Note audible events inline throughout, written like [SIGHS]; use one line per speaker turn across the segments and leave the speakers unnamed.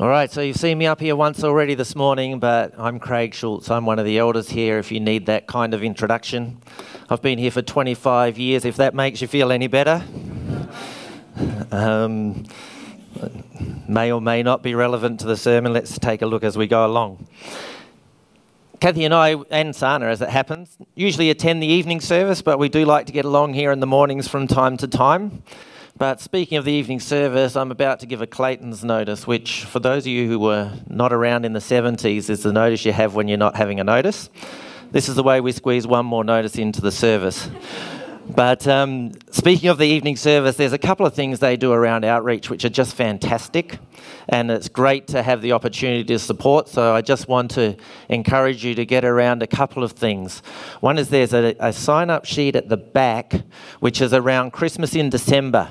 All right, so you've seen me up here once already this morning, but I'm Craig Schultz. I'm one of the elders here if you need that kind of introduction. I've been here for 25 years, if that makes you feel any better. Um, may or may not be relevant to the sermon. Let's take a look as we go along. Kathy and I, and Sana as it happens, usually attend the evening service, but we do like to get along here in the mornings from time to time. But speaking of the evening service, I'm about to give a Clayton's notice, which, for those of you who were not around in the 70s, is the notice you have when you're not having a notice. This is the way we squeeze one more notice into the service. But um, speaking of the evening service, there's a couple of things they do around outreach which are just fantastic. And it's great to have the opportunity to support. So I just want to encourage you to get around a couple of things. One is there's a, a sign up sheet at the back, which is around Christmas in December.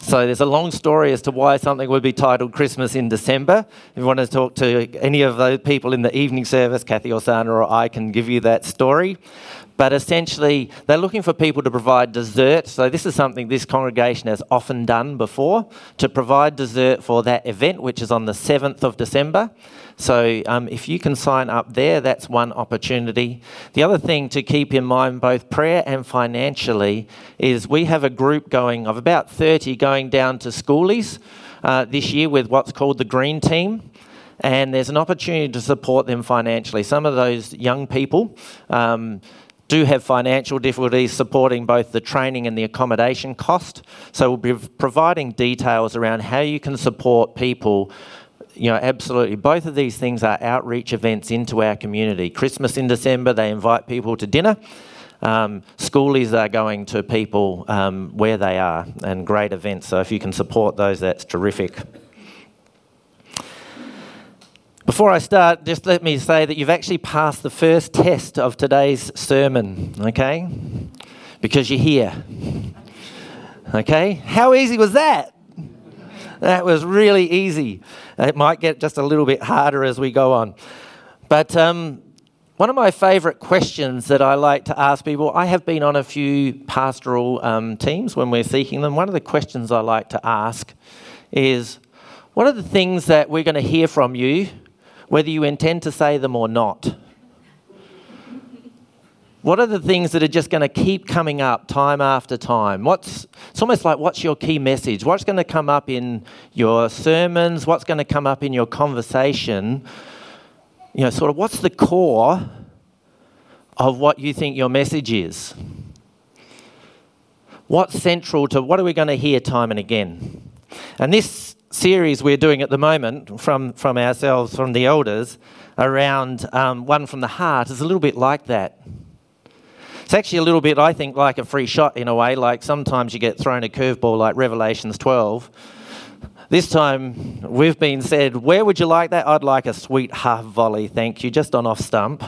So there's a long story as to why something would be titled Christmas in December. If you want to talk to any of those people in the evening service, Kathy or Sana or I can give you that story. But essentially, they're looking for people to provide dessert. So, this is something this congregation has often done before to provide dessert for that event, which is on the 7th of December. So, um, if you can sign up there, that's one opportunity. The other thing to keep in mind, both prayer and financially, is we have a group going of about 30 going down to schoolies uh, this year with what's called the Green Team and there's an opportunity to support them financially. Some of those young people um, do have financial difficulties supporting both the training and the accommodation cost. So we'll be providing details around how you can support people. You know, absolutely. Both of these things are outreach events into our community. Christmas in December, they invite people to dinner. Um, schoolies are going to people um, where they are and great events. So if you can support those, that's terrific. Before I start, just let me say that you've actually passed the first test of today's sermon, okay? Because you're here. Okay? How easy was that? That was really easy. It might get just a little bit harder as we go on. But um, one of my favourite questions that I like to ask people, I have been on a few pastoral um, teams when we're seeking them. One of the questions I like to ask is what are the things that we're going to hear from you whether you intend to say them or not. What are the things that are just going to keep coming up time after time? What's it's almost like what's your key message? What's going to come up in your sermons? What's going to come up in your conversation? You know, sort of what's the core of what you think your message is? What's central to what are we going to hear time and again? And this series we're doing at the moment from, from ourselves, from the elders, around um, One from the Heart is a little bit like that. It's actually a little bit, I think, like a free shot in a way, like sometimes you get thrown a curveball like Revelations 12. This time we've been said, Where would you like that? I'd like a sweet half volley, thank you, just on off stump.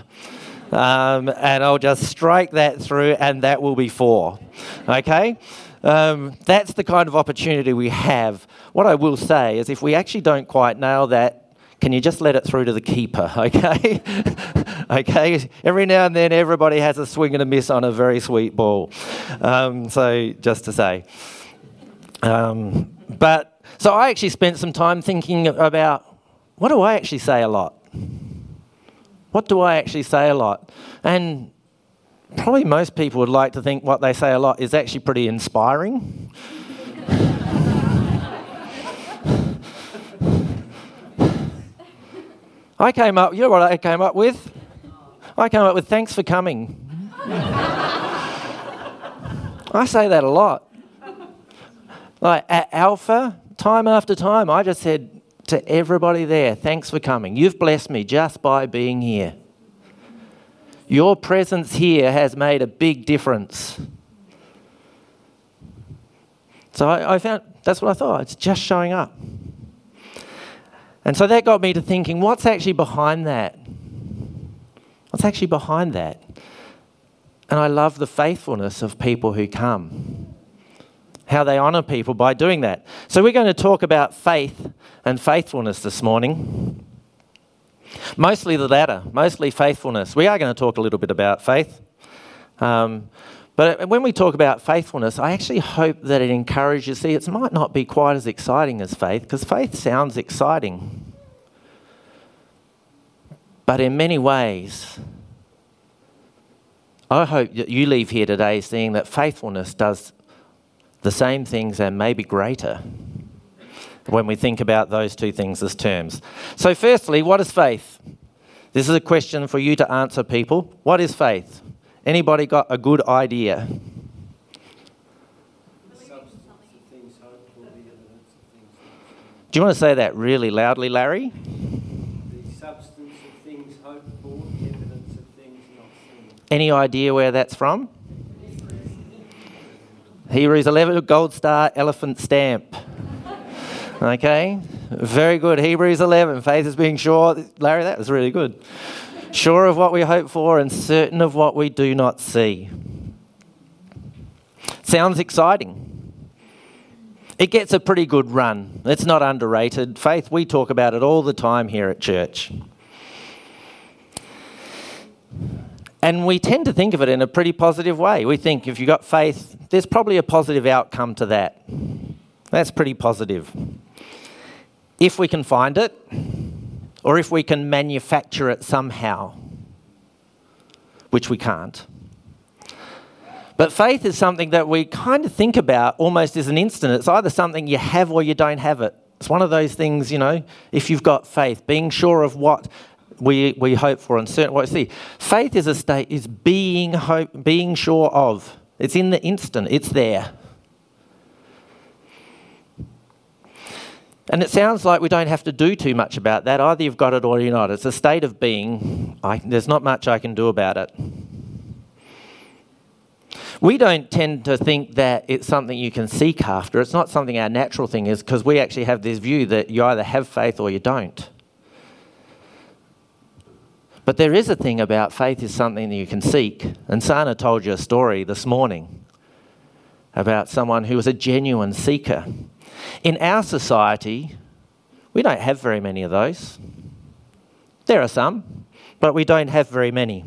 Um, and I'll just strike that through, and that will be four. Okay? Um, that's the kind of opportunity we have. What I will say is if we actually don't quite nail that, can you just let it through to the keeper, [LAUGHS] okay? [LAUGHS] okay? Every now and then, everybody has a swing and a miss on a very sweet ball. Um, so, just to say. Um, but, so I actually spent some time thinking about what do I actually say a lot? What do I actually say a lot? And probably most people would like to think what they say a lot is actually pretty inspiring. I came up, you know what I came up with? I came up with thanks for coming. I say that a lot. Like at Alpha, time after time, I just said to everybody there, thanks for coming. You've blessed me just by being here. Your presence here has made a big difference. So I, I, found that's what I thought. It's just showing up. And so that got me to thinking what's actually behind that? What's actually behind that? And I love the faithfulness of people who come, how they honour people by doing that. So we're going to talk about faith and faithfulness this morning. Mostly the latter, mostly faithfulness. We are going to talk a little bit about faith. Um, but uh, when we talk about faithfulness, I actually hope that it encourages. See, it might not be quite as exciting as faith, because faith sounds exciting. But in many ways, I hope that you leave here today seeing that faithfulness does the same things and maybe greater when we think about those two things as terms. So, firstly, what is faith? This is a question for you to answer, people. What is faith? Anybody got a good idea? Do you want to say that really loudly, Larry? Any idea where that's from? Hebrews 11, gold star, elephant stamp. Okay, very good. Hebrews 11, faith is being sure. Larry, that was really good. Sure of what we hope for and certain of what we do not see. Sounds exciting. It gets a pretty good run. It's not underrated. Faith, we talk about it all the time here at church. And we tend to think of it in a pretty positive way. We think if you've got faith, there's probably a positive outcome to that. That's pretty positive. If we can find it, or if we can manufacture it somehow, which we can't. But faith is something that we kind of think about almost as an instant. It's either something you have or you don't have it. It's one of those things, you know, if you've got faith, being sure of what we, we hope for and certain what we see. Faith is a state, is being hope, being sure of. It's in the instant, it's there. And it sounds like we don't have to do too much about that. Either you've got it or you're not. It's a state of being. I, there's not much I can do about it. We don't tend to think that it's something you can seek after. It's not something our natural thing is because we actually have this view that you either have faith or you don't. But there is a thing about faith is something that you can seek. And Sana told you a story this morning about someone who was a genuine seeker. In our society, we don't have very many of those. There are some, but we don't have very many.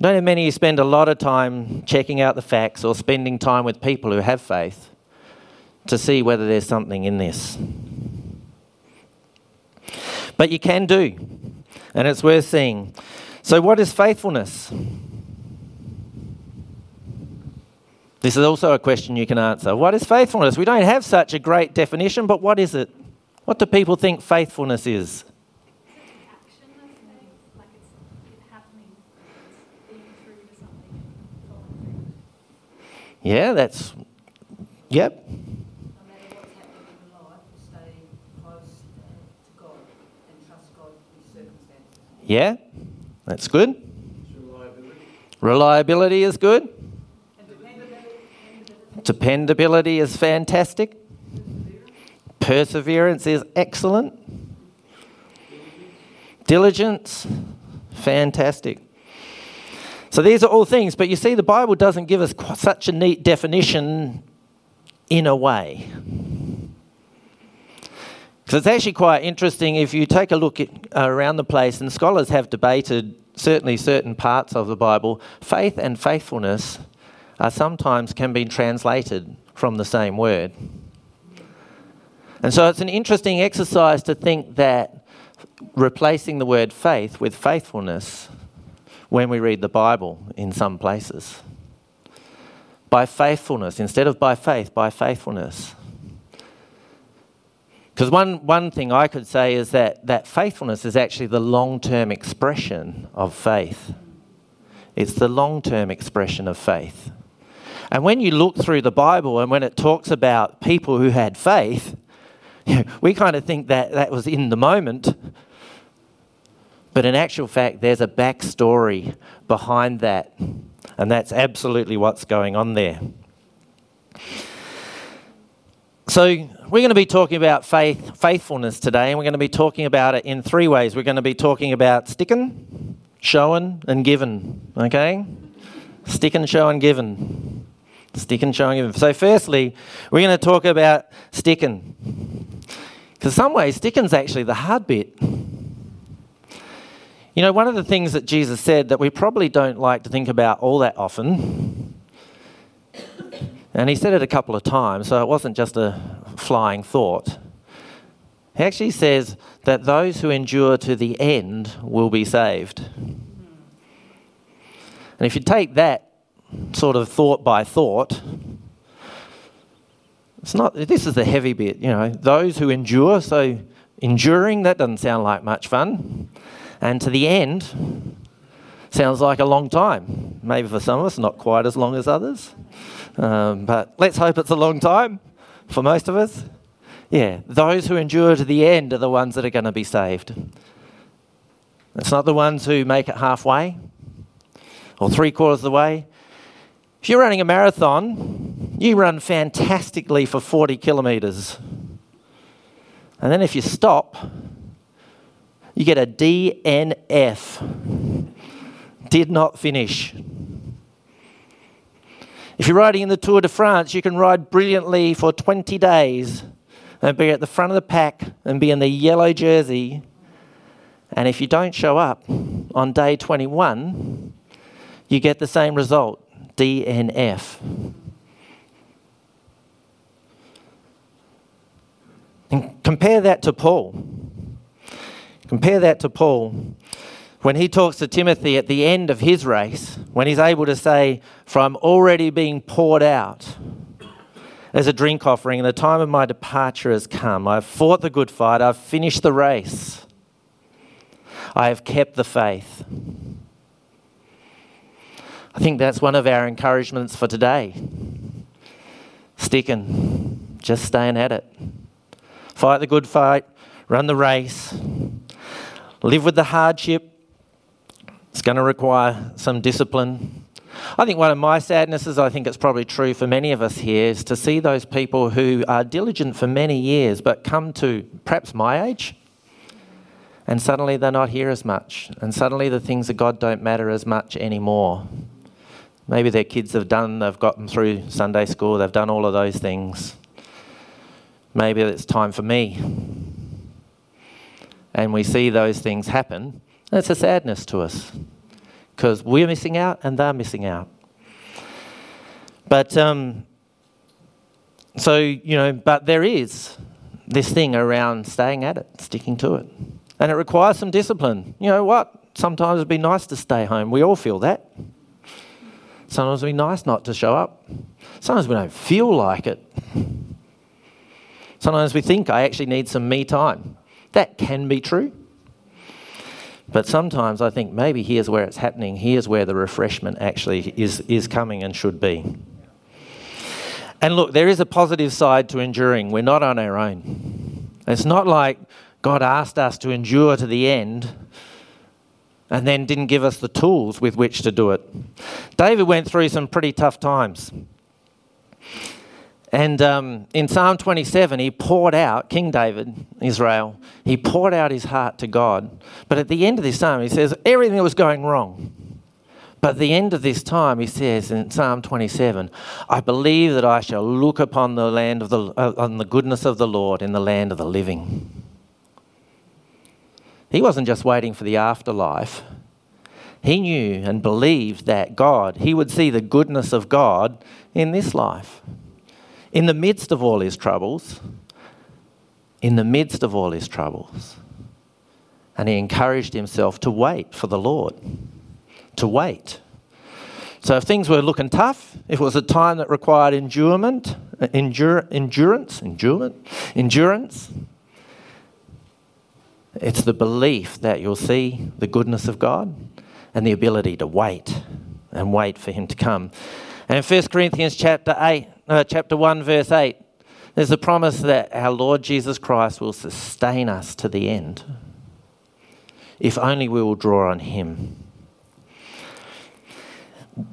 Don't have many who spend a lot of time checking out the facts or spending time with people who have faith to see whether there's something in this. But you can do, and it's worth seeing. So, what is faithfulness? This is also a question you can answer. What is faithfulness? We don't have such a great definition, but what is it? What do people think faithfulness is?
action, I suppose. Like it's it happening, it's being true to something, following through.
Yeah, that's. Yep.
no matter what's happening in your life, close uh, to God and trust God with circumstances.
Yeah, that's good.
Reliability.
Reliability is good.
Dependability,
is fantastic. Perseverance is excellent. Diligence, fantastic. So these are all things, but you see, the Bible doesn't give us such a neat definition in a way. Because it's actually quite interesting if you take a look at, around the place, and scholars have debated certainly certain parts of the Bible, faith and faithfulness are sometimes can be translated from the same word. And so it's an interesting exercise to think that replacing the word faith with faithfulness when we read the Bible in some places. By faithfulness, instead of by faith, by faithfulness. Because one, one thing I could say is that, that faithfulness is actually the long term expression of faith. It's the long term expression of faith. And when you look through the Bible and when it talks about people who had faith, [LAUGHS] we kind of think that that was in the moment. But in actual fact, there's a backstory behind that. And that's absolutely what's going on there. So, we're going to be talking about faith, faithfulness today, and we're going to be talking about it in three ways. We're going to be talking about sticking, showing, and giving. Okay? Sticking, showing, giving. Sticking, showing, giving. So, firstly, we're going to talk about sticking. Because, some ways, sticking's actually the hard bit. You know, one of the things that Jesus said that we probably don't like to think about all that often, and he said it a couple of times, so it wasn't just a flying thought, He actually says that those who endure to the end will be saved. And if you take that sort of thought by thought, it's not, this is the heavy bit, you know, those who endure, so enduring, that doesn't sound like much fun. And to the end, sounds like a long time. Maybe for some of us, not quite as long as others. Um, but let's hope it's a long time for most of us. Yeah, those who endure to the end are the ones that are going to be saved. It's not the ones who make it halfway or three quarters of the way. If you're running a marathon, you run fantastically for 40 kilometres. And then if you stop, you get a DNF. Did not finish. If you're riding in the Tour de France, you can ride brilliantly for 20 days and be at the front of the pack and be in the yellow jersey. And if you don't show up on day 21, you get the same result DNF. And compare that to Paul. Compare that to Paul. When he talks to Timothy at the end of his race, when he's able to say, From already being poured out as a drink offering, and the time of my departure has come. I've fought the good fight, I've finished the race, I have kept the faith. I think that's one of our encouragements for today. Sticking, just staying at it. Fight the good fight, run the race, live with the hardship. It's going to require some discipline. I think one of my sadnesses, I think it's probably true for many of us here, is to see those people who are diligent for many years but come to perhaps my age and suddenly they're not here as much. And suddenly the things of God don't matter as much anymore. Maybe their kids have done, they've gotten through Sunday school, they've done all of those things. Maybe it's time for me. And we see those things happen. It's a sadness to us because we're missing out and they're missing out. But, um, so, you know, but there is this thing around staying at it, sticking to it. And it requires some discipline. You know what? Sometimes it'd be nice to stay home. We all feel that. Sometimes it'd be nice not to show up. Sometimes we don't feel like it. Sometimes we think I actually need some me time. That can be true. But sometimes I think maybe here's where it's happening, here's where the refreshment actually is, is coming and should be. And look, there is a positive side to enduring. We're not on our own. It's not like God asked us to endure to the end and then didn't give us the tools with which to do it. David went through some pretty tough times. And um, in Psalm 27, he poured out, King David, Israel, he poured out his heart to God. But at the end of this psalm, he says everything was going wrong. But at the end of this time, he says in Psalm 27, I believe that I shall look upon the land of the, uh, on the goodness of the Lord in the land of the living. He wasn't just waiting for the afterlife. He knew and believed that God, he would see the goodness of God in this life. In the midst of all his troubles, in the midst of all his troubles. And he encouraged himself to wait for the Lord, to wait. So if things were looking tough, if it was a time that required endurement, endure, endurance, endurement, endurance, it's the belief that you'll see the goodness of God and the ability to wait and wait for him to come. And in 1 Corinthians chapter 8, uh, chapter 1 verse 8, there's a promise that our Lord Jesus Christ will sustain us to the end. If only we will draw on him.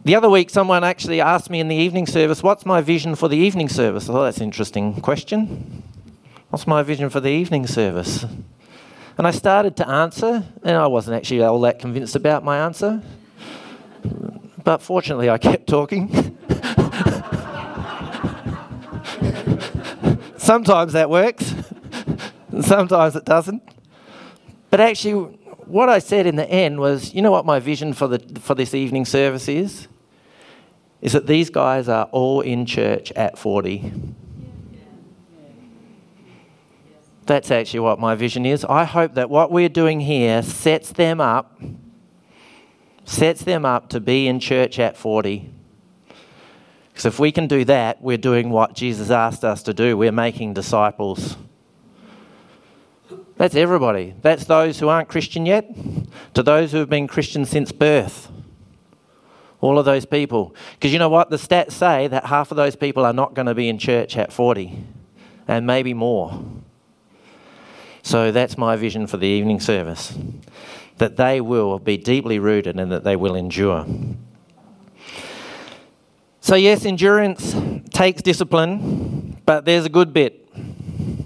The other week, someone actually asked me in the evening service, What's my vision for the evening service? I thought that's an interesting question. What's my vision for the evening service? And I started to answer, and I wasn't actually all that convinced about my answer. But fortunately, I kept talking. [LAUGHS] sometimes that works, and sometimes it doesn't. But actually, what I said in the end was you know what my vision for, the, for this evening service is? Is that these guys are all in church at 40 That's actually what my vision is. I hope that what we're doing here sets them up, sets them up to be in church at 40. Because if we can do that, we're doing what Jesus asked us to do. We're making disciples. That's everybody. That's those who aren't Christian yet, to those who have been Christian since birth. All of those people. Because you know what? The stats say that half of those people are not going to be in church at 40, and maybe more. So that's my vision for the evening service that they will be deeply rooted and that they will endure. So, yes, endurance takes discipline, but there's a good bit.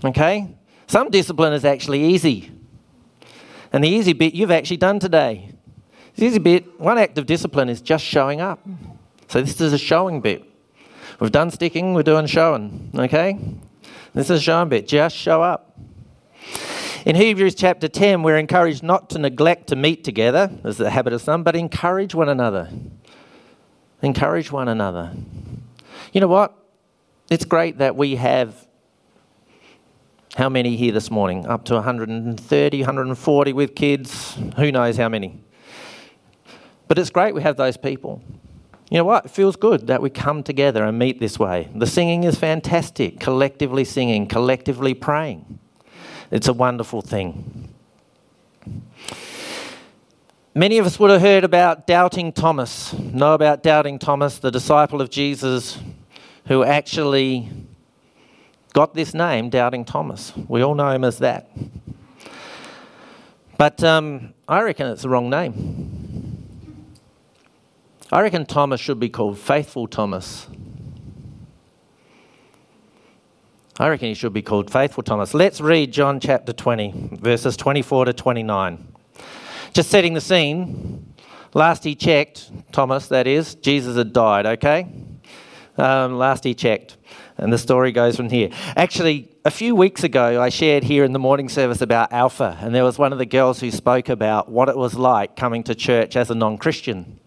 Okay? Some discipline is actually easy. And the easy bit you've actually done today. The easy bit, one act of discipline is just showing up. So, this is a showing bit. We've done sticking, we're doing showing. Okay? This is a showing bit. Just show up. In Hebrews chapter 10, we're encouraged not to neglect to meet together, as the habit of some, but encourage one another. Encourage one another. You know what? It's great that we have how many here this morning? Up to 130, 140 with kids, who knows how many. But it's great we have those people. You know what? It feels good that we come together and meet this way. The singing is fantastic, collectively singing, collectively praying. It's a wonderful thing. Many of us would have heard about doubting Thomas, know about doubting Thomas, the disciple of Jesus who actually got this name, Doubting Thomas. We all know him as that. But um, I reckon it's the wrong name. I reckon Thomas should be called Faithful Thomas. I reckon he should be called Faithful Thomas. Let's read John chapter 20, verses 24 to 29. Just setting the scene. Last he checked, Thomas, that is, Jesus had died, okay? Um, last he checked. And the story goes from here. Actually, a few weeks ago, I shared here in the morning service about Alpha, and there was one of the girls who spoke about what it was like coming to church as a non Christian.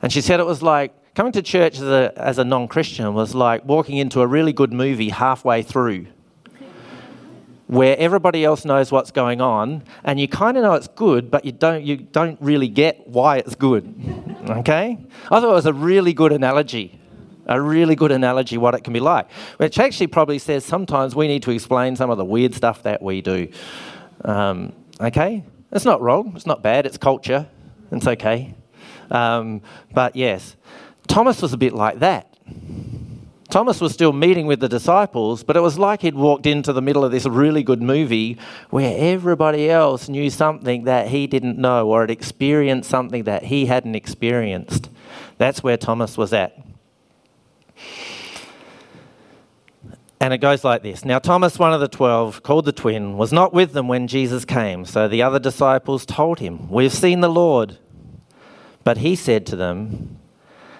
And she said it was like coming to church as a, as a non Christian was like walking into a really good movie halfway through where everybody else knows what's going on and you kind of know it's good but you don't you don't really get why it's good [LAUGHS] okay? I thought it was a really good analogy a really good analogy what it can be like which actually probably says sometimes we need to explain some of the weird stuff that we do um, okay? It's not wrong it's not bad it's culture it's okay um, but yes thomas was a bit like that Thomas was still meeting with the disciples, but it was like he'd walked into the middle of this really good movie where everybody else knew something that he didn't know or had experienced something that he hadn't experienced. That's where Thomas was at. And it goes like this Now, Thomas, one of the twelve, called the twin, was not with them when Jesus came. So the other disciples told him, We've seen the Lord. But he said to them,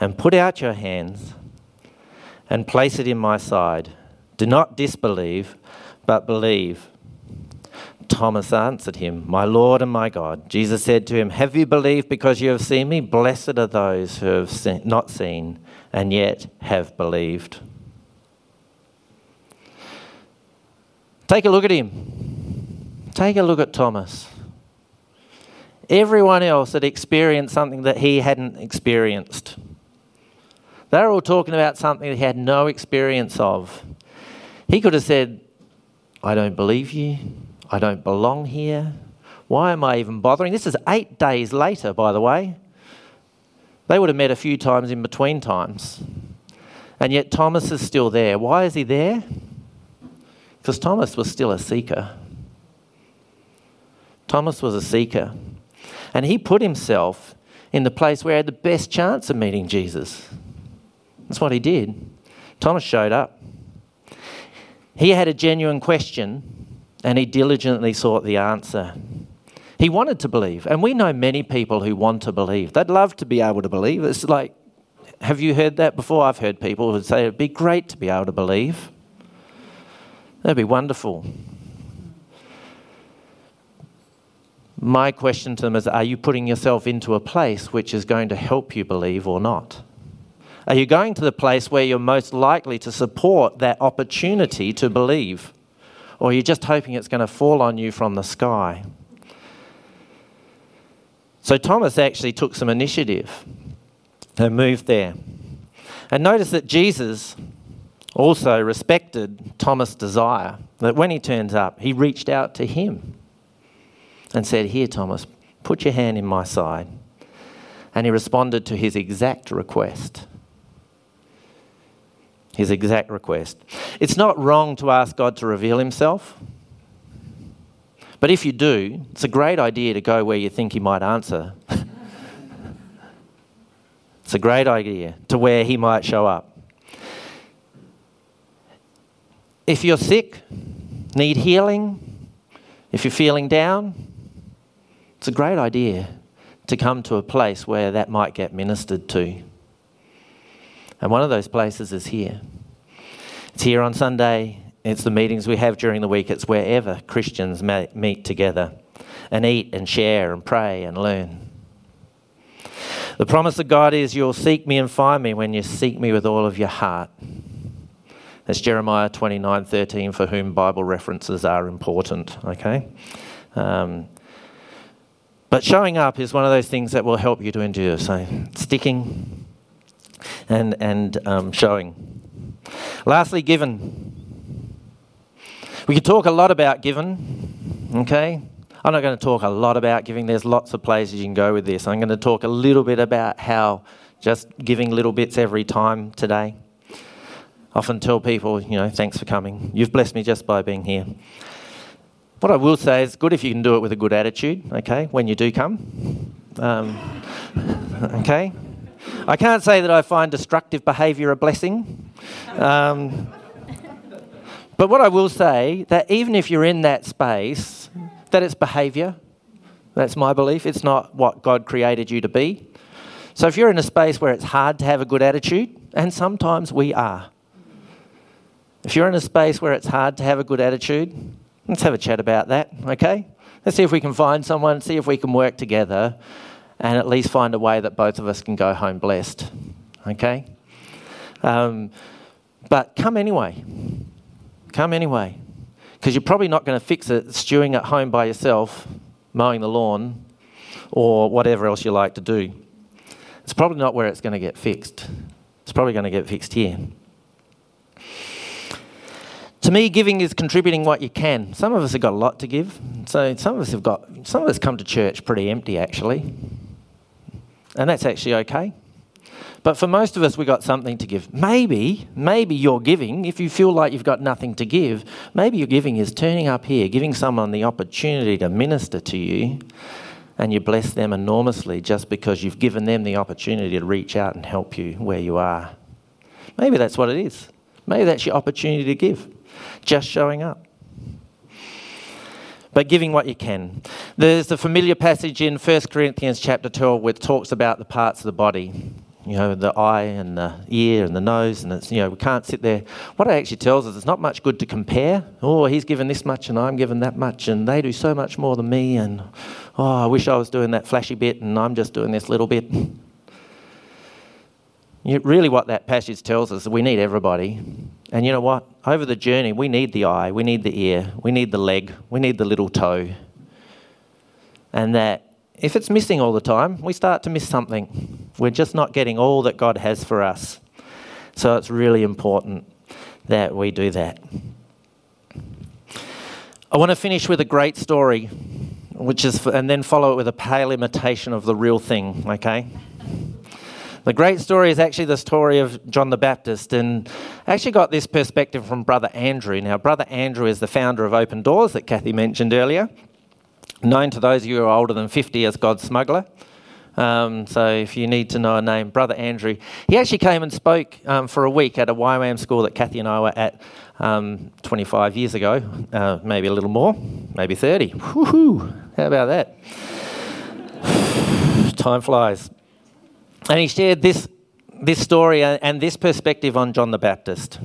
and put out your hands and place it in my side. Do not disbelieve, but believe. Thomas answered him, My Lord and my God. Jesus said to him, Have you believed because you have seen me? Blessed are those who have seen, not seen and yet have believed. Take a look at him. Take a look at Thomas. Everyone else had experienced something that he hadn't experienced. They were all talking about something he had no experience of. He could have said, I don't believe you. I don't belong here. Why am I even bothering? This is eight days later, by the way. They would have met a few times in between times. And yet Thomas is still there. Why is he there? Because Thomas was still a seeker. Thomas was a seeker. And he put himself in the place where he had the best chance of meeting Jesus. That's what he did. Thomas showed up. He had a genuine question, and he diligently sought the answer. He wanted to believe, and we know many people who want to believe. They'd love to be able to believe. It's like, have you heard that before? I've heard people who say it'd be great to be able to believe. That'd be wonderful. My question to them is Are you putting yourself into a place which is going to help you believe or not? Are you going to the place where you're most likely to support that opportunity to believe? Or are you just hoping it's going to fall on you from the sky? So Thomas actually took some initiative and moved there. And notice that Jesus also respected Thomas' desire, that when he turns up, he reached out to him and said, Here, Thomas, put your hand in my side. And he responded to his exact request. His exact request. It's not wrong to ask God to reveal himself. But if you do, it's a great idea to go where you think he might answer. [LAUGHS] it's a great idea to where he might show up. If you're sick, need healing, if you're feeling down, it's a great idea to come to a place where that might get ministered to. And one of those places is here. It's here on Sunday, it's the meetings we have during the week, it's wherever Christians meet together and eat and share and pray and learn. The promise of God is you'll seek me and find me when you seek me with all of your heart. That's Jeremiah 29 13, for whom Bible references are important, okay? Um, but showing up is one of those things that will help you to endure. So, sticking and, and um, showing. Lastly, given. We could talk a lot about given, okay? I'm not going to talk a lot about giving. There's lots of places you can go with this. I'm going to talk a little bit about how just giving little bits every time today often tell people, you know, thanks for coming. You've blessed me just by being here. What I will say is good if you can do it with a good attitude, okay, when you do come. Um, [LAUGHS] okay? I can't say that I find destructive behaviour a blessing. Um, but what I will say that even if you're in that space, that it's behaviour. That's my belief. It's not what God created you to be. So if you're in a space where it's hard to have a good attitude, and sometimes we are, if you're in a space where it's hard to have a good attitude, let's have a chat about that, okay? Let's see if we can find someone, see if we can work together and at least find a way that both of us can go home blessed, okay? Um, but come anyway. Come anyway. Because you're probably not going to fix it stewing at home by yourself, mowing the lawn, or whatever else you like to do. It's probably not where it's going to get fixed. It's probably going to get fixed here. To me, giving is contributing what you can. Some of us have got a lot to give. So some of us have got, some of us come to church pretty empty actually. And that's actually okay. But for most of us, we've got something to give. Maybe, maybe your giving, if you feel like you've got nothing to give, maybe your giving is turning up here, giving someone the opportunity to minister to you, and you bless them enormously just because you've given them the opportunity to reach out and help you where you are. Maybe that's what it is. Maybe that's your opportunity to give just showing up. But giving what you can. There's the familiar passage in 1 Corinthians chapter 12 which talks about the parts of the body. You know, the eye and the ear and the nose, and it's, you know, we can't sit there. What it actually tells us, it's not much good to compare. Oh, he's given this much and I'm given that much, and they do so much more than me, and oh, I wish I was doing that flashy bit and I'm just doing this little bit. [LAUGHS] You, really, what that passage tells us is we need everybody. And you know what? Over the journey, we need the eye, we need the ear, we need the leg, we need the little toe. And that if it's missing all the time, we start to miss something. We're just not getting all that God has for us. So it's really important that we do that. I want to finish with a great story, which is, and then follow it with a pale imitation of the real thing, okay? The great story is actually the story of John the Baptist, and I actually got this perspective from Brother Andrew. Now, Brother Andrew is the founder of Open Doors that Kathy mentioned earlier, known to those of you who are older than 50 as God's smuggler. Um, so if you need to know a name, Brother Andrew. He actually came and spoke um, for a week at a YWAM school that Kathy and I were at um, 25 years ago, uh, maybe a little more, maybe 30. Woohoo! How about that? [SIGHS] Time flies. And he shared this, this story and this perspective on John the Baptist.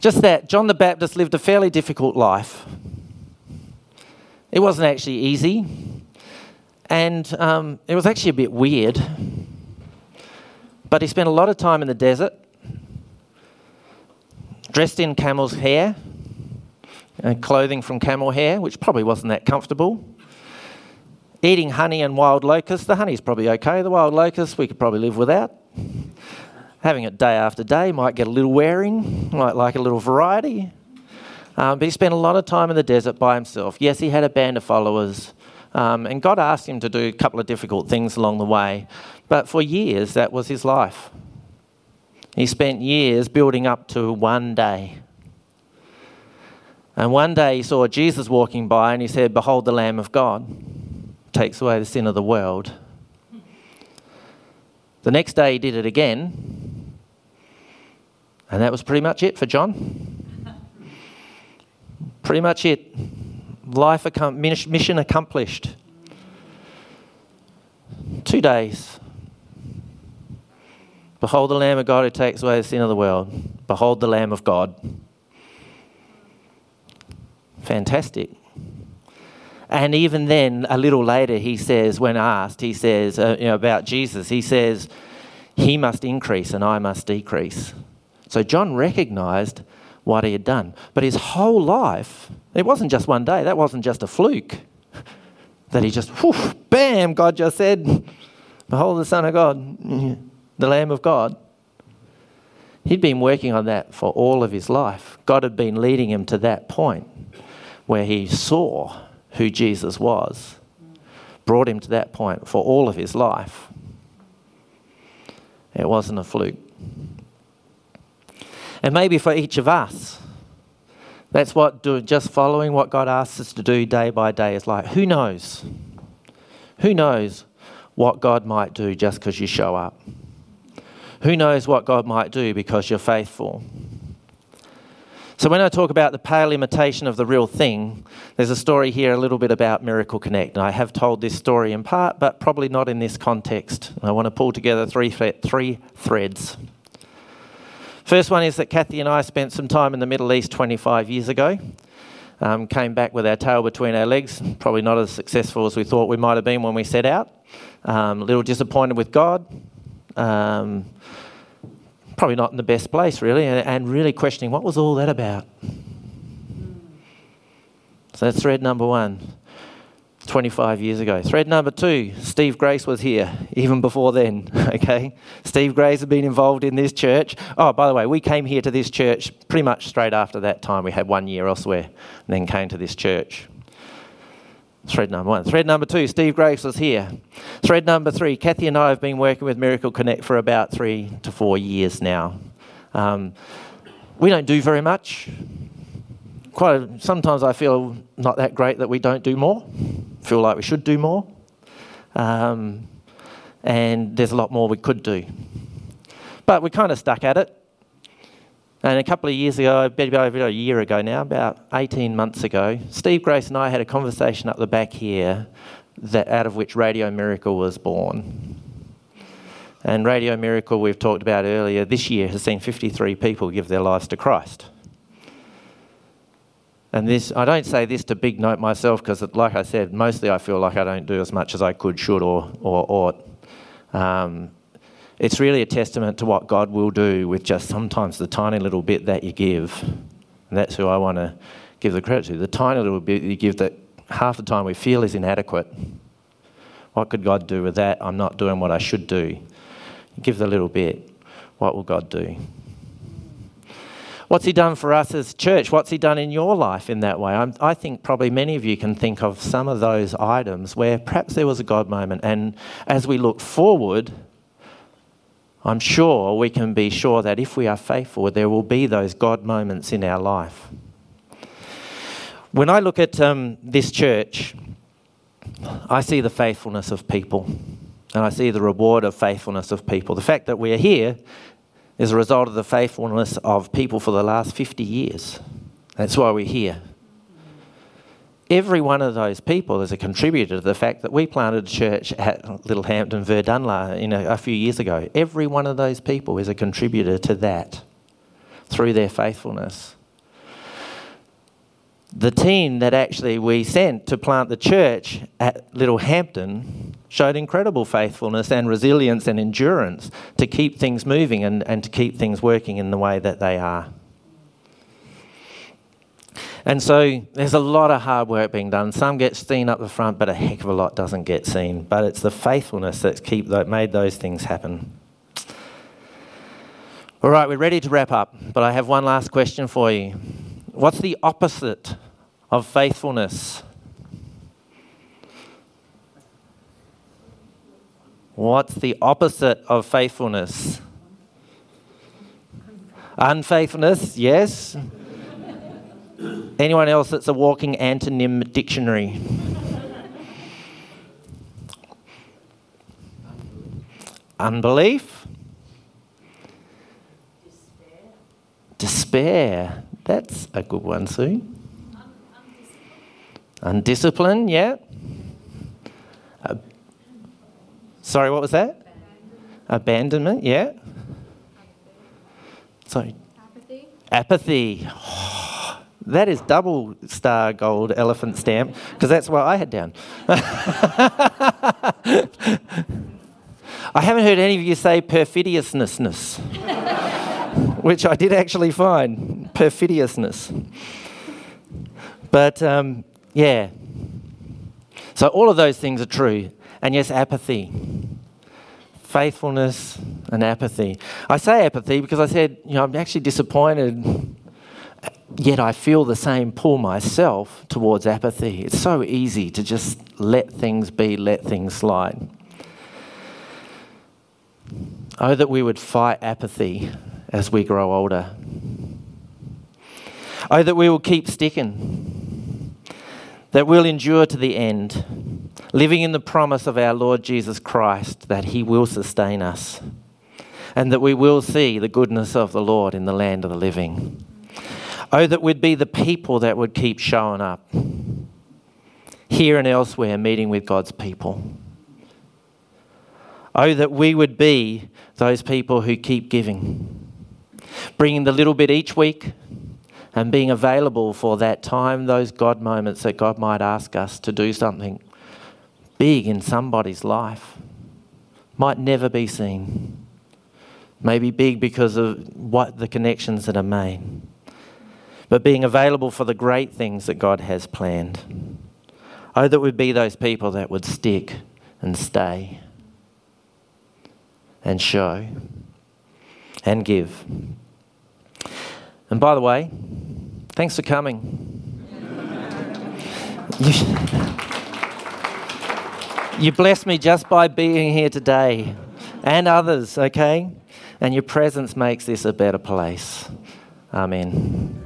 Just that John the Baptist lived a fairly difficult life. It wasn't actually easy, and um, it was actually a bit weird. But he spent a lot of time in the desert, dressed in camel's hair, and clothing from camel hair, which probably wasn't that comfortable. Eating honey and wild locusts. The honey's probably okay. The wild locusts we could probably live without. Having it day after day might get a little wearing, might like a little variety. Um, but he spent a lot of time in the desert by himself. Yes, he had a band of followers, um, and God asked him to do a couple of difficult things along the way. But for years, that was his life. He spent years building up to one day. And one day he saw Jesus walking by and he said, Behold the Lamb of God, takes away the sin of the world. The next day he did it again, and that was pretty much it for John. pretty much it. Life mission accomplished. Two days. Behold the Lamb of God who takes away the sin of the world. Behold the Lamb of God. Fantastic. And even then, a little later, he says, when asked, he says uh, you know, about Jesus, he says, He must increase and I must decrease. So John recognized what he had done. But his whole life, it wasn't just one day, that wasn't just a fluke. [LAUGHS] That he just, whoosh, bam, God just said, Behold the Son of God, [LAUGHS] the Lamb of God. He'd been working on that for all of his life. God had been leading him to that point where he saw who Jesus was, brought him to that point for all of his life. It wasn't a fluke. And maybe for each of us, that's what do, just following what God asks us to do day by day is like. Who knows? Who knows what God might do just because you show up? Who knows what God might do because you're faithful? So, when I talk about the pale imitation of the real thing, there's a story here a little bit about Miracle Connect. And I have told this story in part, but probably not in this context. I want to pull together three, three threads. First one is that Kathy and I spent some time in the Middle East 25 years ago. Um, came back with our tail between our legs, probably not as successful as we thought we might have been when we set out. Um, a little disappointed with God. Um, probably not in the best place, really, and, and really questioning what was all that about. So that's thread number one. 25 years ago. Thread number two Steve Grace was here even before then. [LAUGHS] Okay? Steve Grace had been involved in this church. Oh, by the way, we came here to this church pretty much straight after that time. We had one year elsewhere and then came to this church. Thread number one. Thread number two, Steve Grace was here. Thread number three, Kathy and I have been working with Miracle Connect for about three to four years now. Um, we don't do very much. Quite a, sometimes I feel not that great that we don't do more feel like we should do more. Um, and there's a lot more we could do. But we're kind of stuck at it. And a couple of years ago, about a year ago now, about 18 months ago, Steve Grace and I had a conversation up the back here, that, out of which Radio Miracle was born. And Radio Miracle, we've talked about earlier, this year has seen 53 people give their lives to Christ. And this, I don't say this to big note myself because, like I said, mostly I feel like I don't do as much as I could, should, or, or ought. Um, it's really a testament to what God will do with just sometimes the tiny little bit that you give. And that's who I want to give the credit to. The tiny little bit you give that half the time we feel is inadequate. What could God do with that? I'm not doing what I should do. Give the little bit. What will God do? What's He done for us as church? What's He done in your life in that way? I'm, i think probably many of you can think of some of those items where perhaps there was a God moment. And as we look forward, I'm sure we can be sure that if we are faithful, there will be those God moments in our life. When I look at um, this church, I see the faithfulness of people and I see the reward of faithfulness of people. The fact that we're here is a result of the faithfulness of people for the last 50 years. That's why we're here. Every one of those people is a contributor to the fact that we planted a church at Littlehampton, Verdunla, you know, a few years ago. Every one of those people is a contributor to that through their faithfulness. The team that actually we sent to plant the church at Littlehampton showed incredible faithfulness and resilience and endurance to keep things moving and, and to keep things working in the way that they are. And so there's a lot of hard work being done. Some gets seen up the front, but a heck of a lot doesn't get seen. But it's the faithfulness that's keep, that made those things happen. All right, we're ready to wrap up, but I have one last question for you. What's the opposite of faithfulness? What's the opposite of faithfulness? Unfaithfulness, yes. Anyone else that's a walking antonym dictionary? Unbelief? Despair. That's a good one, Sue. Undisciplined, yeah. Uh, sorry, what was that? Abandonment, yeah. Sorry.
Apathy.
Apathy. That is double star gold elephant stamp because that's what I had down. [LAUGHS] I haven't heard any of you say perfidiousness, which I did actually find perfidiousness. But um, yeah, so all of those things are true. And yes, apathy, faithfulness, and apathy. I say apathy because I said, you know, I'm actually disappointed yet I feel the same pull myself towards apathy. It's so easy to just let things be, let things slide. Oh, that we would fight apathy as we grow older. Oh, that we will keep sticking. That we'll endure to the end, living in the promise of our Lord Jesus Christ that He will sustain us and that we will see the goodness of the Lord in the land of the living. Oh, that we'd be the people that would keep showing up here and elsewhere, meeting with God's people. Oh, that we would be those people who keep giving, bringing the little bit each week and being available for that time, those God moments that God might ask us to do something big in somebody's life. Might never be seen. Maybe big because of what the connections that are made but being available for the great things that God has planned. Oh, that we'd be those people that would stick and stay and show and give. And by the way, thanks for coming. you, [LAUGHS] you blessed me just by being here today and others, okay? And your presence makes this a better place. Amen.